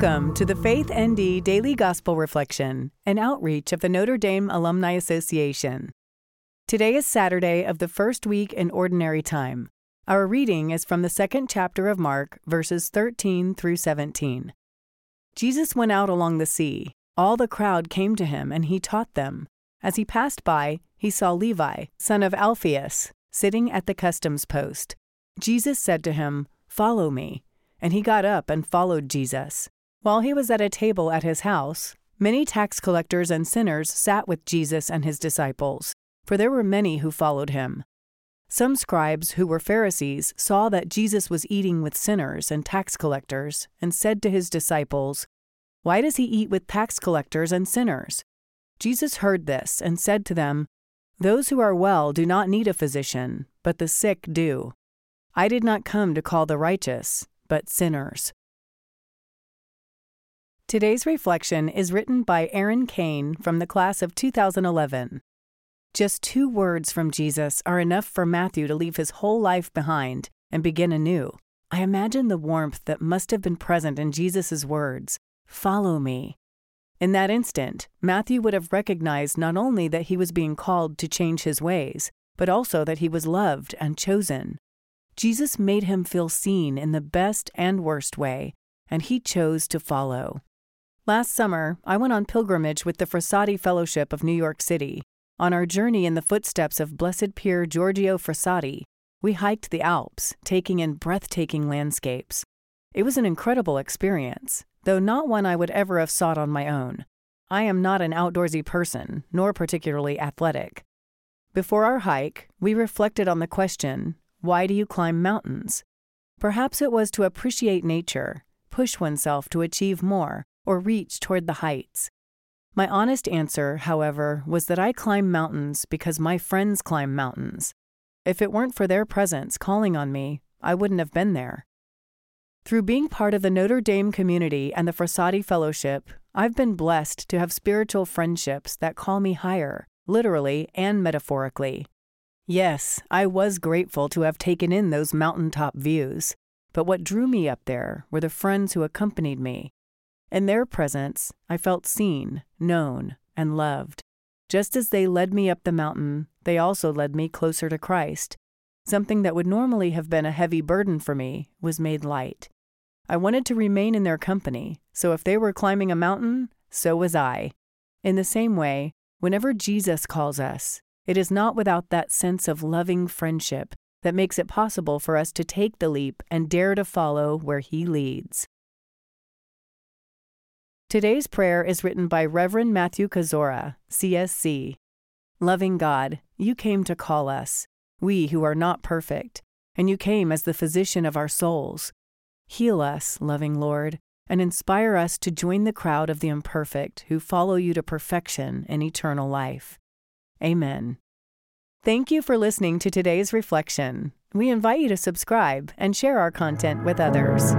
Welcome to the Faith ND Daily Gospel Reflection, an outreach of the Notre Dame Alumni Association. Today is Saturday of the first week in Ordinary Time. Our reading is from the second chapter of Mark, verses 13 through 17. Jesus went out along the sea. All the crowd came to him, and he taught them. As he passed by, he saw Levi, son of Alphaeus, sitting at the customs post. Jesus said to him, Follow me and he got up and followed Jesus. While he was at a table at his house, many tax collectors and sinners sat with Jesus and his disciples, for there were many who followed him. Some scribes who were Pharisees saw that Jesus was eating with sinners and tax collectors, and said to his disciples, Why does he eat with tax collectors and sinners? Jesus heard this and said to them, Those who are well do not need a physician, but the sick do. I did not come to call the righteous, but sinners. Today's reflection is written by Aaron Kane from the class of 2011. Just two words from Jesus are enough for Matthew to leave his whole life behind and begin anew. I imagine the warmth that must have been present in Jesus' words Follow me. In that instant, Matthew would have recognized not only that he was being called to change his ways, but also that he was loved and chosen. Jesus made him feel seen in the best and worst way, and he chose to follow. Last summer, I went on pilgrimage with the Frassati Fellowship of New York City. On our journey in the footsteps of Blessed Pier Giorgio Frassati, we hiked the Alps, taking in breathtaking landscapes. It was an incredible experience, though not one I would ever have sought on my own. I am not an outdoorsy person, nor particularly athletic. Before our hike, we reflected on the question why do you climb mountains? Perhaps it was to appreciate nature, push oneself to achieve more, or reach toward the heights. My honest answer, however, was that I climb mountains because my friends climb mountains. If it weren't for their presence calling on me, I wouldn't have been there. Through being part of the Notre Dame community and the Frassati Fellowship, I've been blessed to have spiritual friendships that call me higher, literally and metaphorically. Yes, I was grateful to have taken in those mountaintop views, but what drew me up there were the friends who accompanied me. In their presence, I felt seen, known, and loved. Just as they led me up the mountain, they also led me closer to Christ. Something that would normally have been a heavy burden for me was made light. I wanted to remain in their company, so if they were climbing a mountain, so was I. In the same way, whenever Jesus calls us, it is not without that sense of loving friendship that makes it possible for us to take the leap and dare to follow where He leads. Today's prayer is written by Reverend Matthew Kuczora, CSC. Loving God, you came to call us, we who are not perfect, and you came as the physician of our souls. Heal us, loving Lord, and inspire us to join the crowd of the imperfect who follow you to perfection and eternal life. Amen. Thank you for listening to today's reflection. We invite you to subscribe and share our content with others.